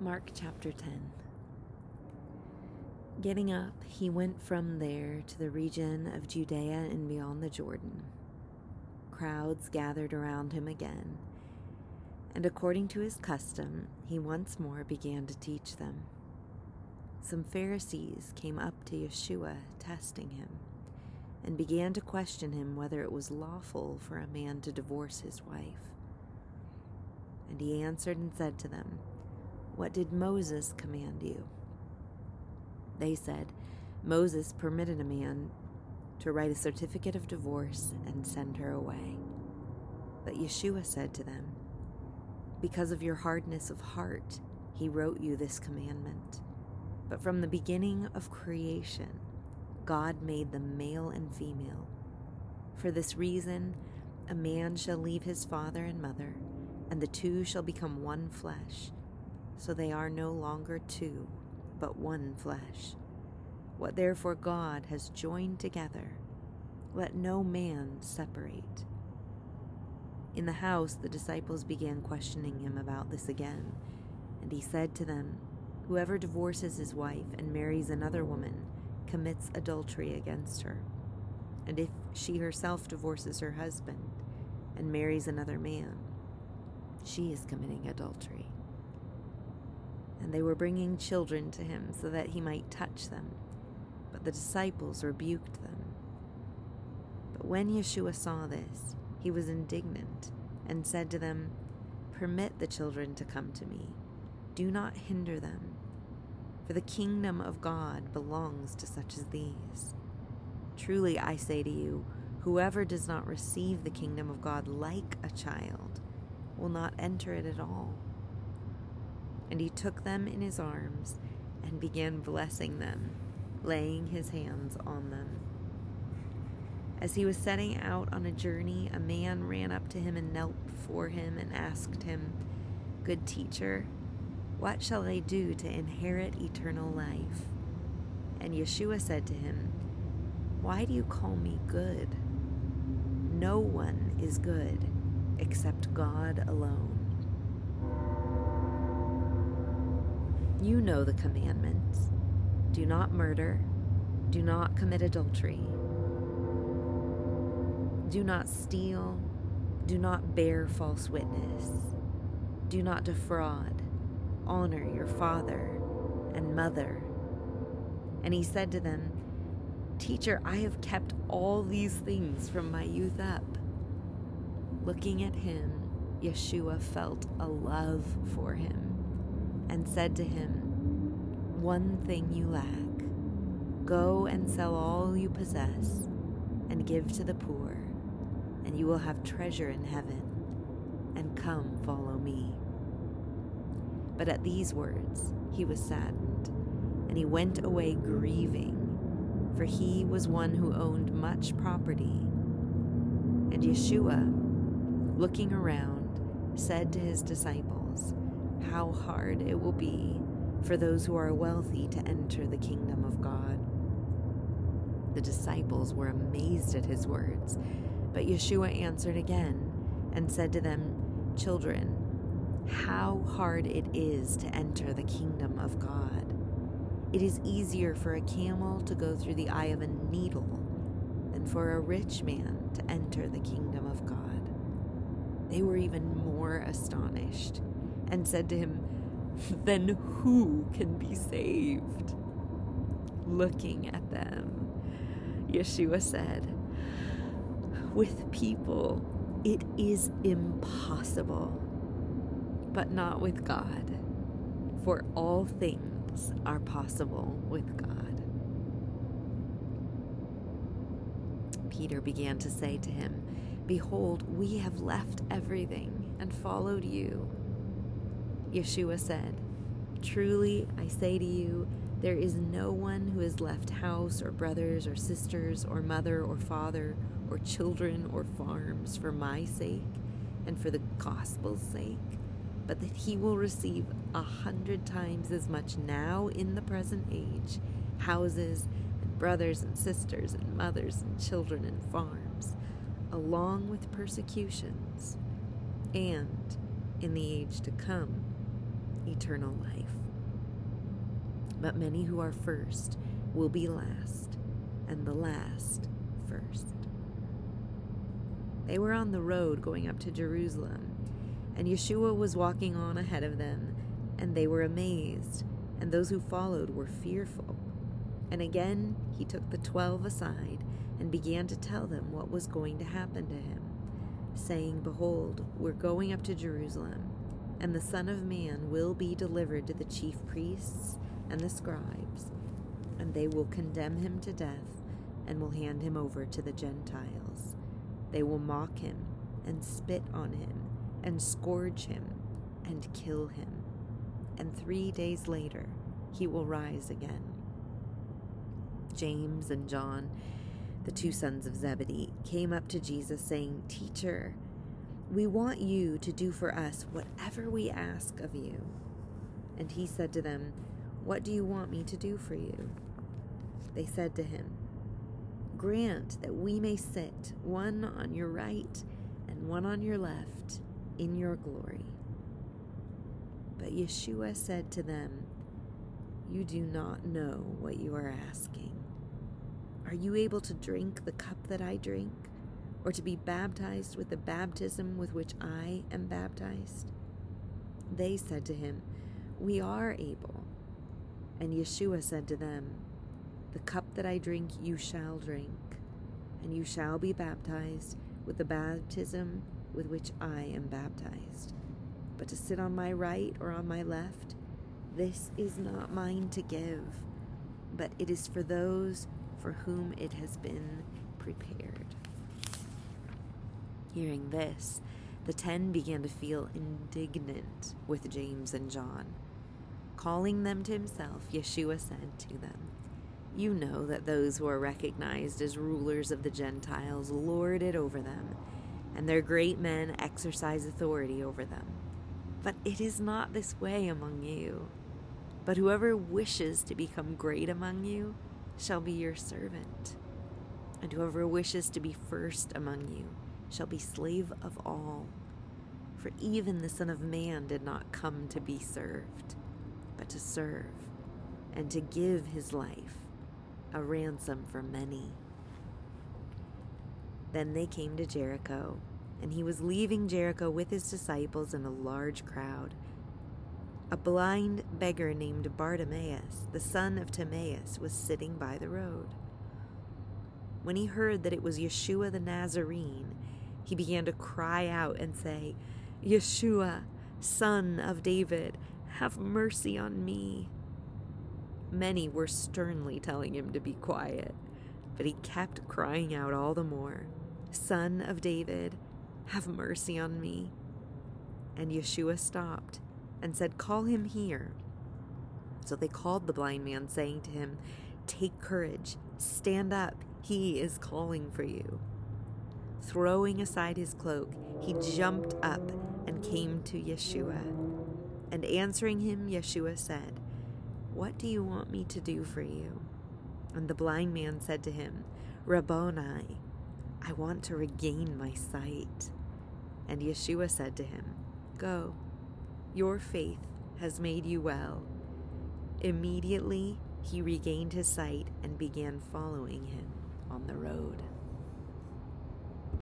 Mark chapter 10. Getting up, he went from there to the region of Judea and beyond the Jordan. Crowds gathered around him again, and according to his custom, he once more began to teach them. Some Pharisees came up to Yeshua, testing him, and began to question him whether it was lawful for a man to divorce his wife. And he answered and said to them, What did Moses command you? They said, Moses permitted a man to write a certificate of divorce and send her away. But Yeshua said to them, Because of your hardness of heart, he wrote you this commandment. But from the beginning of creation, God made them male and female. For this reason, a man shall leave his father and mother, and the two shall become one flesh. So they are no longer two, but one flesh. What therefore God has joined together, let no man separate. In the house, the disciples began questioning him about this again, and he said to them, Whoever divorces his wife and marries another woman commits adultery against her. And if she herself divorces her husband and marries another man, she is committing adultery. And they were bringing children to him so that he might touch them, but the disciples rebuked them. But when Yeshua saw this, he was indignant and said to them, Permit the children to come to me, do not hinder them, for the kingdom of God belongs to such as these. Truly I say to you, whoever does not receive the kingdom of God like a child will not enter it at all. And he took them in his arms and began blessing them, laying his hands on them. As he was setting out on a journey, a man ran up to him and knelt before him and asked him, Good teacher, what shall I do to inherit eternal life? And Yeshua said to him, Why do you call me good? No one is good except God alone. You know the commandments. Do not murder, do not commit adultery, do not steal, do not bear false witness, do not defraud, honor your father and mother. And he said to them, Teacher, I have kept all these things from my youth up. Looking at him, Yeshua felt a love for him and said to him, One thing you lack. Go and sell all you possess and give to the poor, and you will have treasure in heaven. And come, follow me. But at these words he was saddened, and he went away grieving, for he was one who owned much property. And Yeshua, looking around, said to his disciples, how hard it will be for those who are wealthy to enter the kingdom of God. The disciples were amazed at his words, but Yeshua answered again and said to them, Children, how hard it is to enter the kingdom of God. It is easier for a camel to go through the eye of a needle than for a rich man to enter the kingdom of God. They were even more astonished and said to him, Then who can be saved? Looking at them, Yeshua said, With people it is impossible, but not with God, for all things are possible with God. Peter began to say to him, Behold, we have left everything and followed you. Yeshua said, Truly I say to you, there is no one who has left house or brothers or sisters or mother or father or children or farms for my sake and for the gospel's sake, but that he will receive a hundred times as much now in the present age houses and brothers and sisters and mothers and children and farms, along with persecutions, and in the age to come eternal life. But many who are first will be last, and the last first. They were on the road going up to Jerusalem, and Yeshua was walking on ahead of them, and they were amazed, and those who followed were fearful. And again he took the twelve aside and began to tell them what was going to happen to him, saying, Behold, we're going up to Jerusalem, and the Son of Man will be delivered to the chief priests and the scribes, and they will condemn him to death and will hand him over to the Gentiles. They will mock him and spit on him and scourge him and kill him. And three days later, he will rise again. James and John, the two sons of Zebedee, came up to Jesus, saying, Teacher, we want you to do for us whatever we ask of you. And he said to them, What do you want me to do for you? They said to him, Grant that we may sit, one on your right and one on your left, in your glory. But Yeshua said to them, You do not know what you are asking. Are you able to drink the cup that I drink, or to be baptized with the baptism with which I am baptized? They said to him, We are able. And Yeshua said to them, The cup that I drink you shall drink, and you shall be baptized with the baptism with which I am baptized. But to sit on my right or on my left, this is not mine to give, but it is for those for whom it has been prepared. Hearing this, the ten began to feel indignant with James and John. Calling them to himself, Yeshua said to them, You know that those who are recognized as rulers of the Gentiles lord it over them and their great men exercise authority over them. But it is not this way among you. But whoever wishes to become great among you shall be your servant. And whoever wishes to be first among you shall be slave of all. For even the Son of Man did not come to be served, but to serve, and to give his life a ransom for many. Then they came to Jericho, and he was leaving Jericho with his disciples and a large crowd. A blind beggar named Bartimaeus, the son of Timaeus, was sitting by the road. When he heard that it was Yeshua the Nazarene, he began to cry out and say, Yeshua, son of David, have mercy on me. Many were sternly telling him to be quiet, but he kept crying out all the more. Son of David, have mercy on me. And Yeshua stopped and said, Call him here. So they called the blind man, saying to him, Take courage, stand up, he is calling for you. Throwing aside his cloak, he jumped up and came to Yeshua. And answering him, Yeshua said, What do you want me to do for you? And the blind man said to him, Rabboni, I want to regain my sight. And Yeshua said to him, Go, your faith has made you well. Immediately he regained his sight and began following him on the road.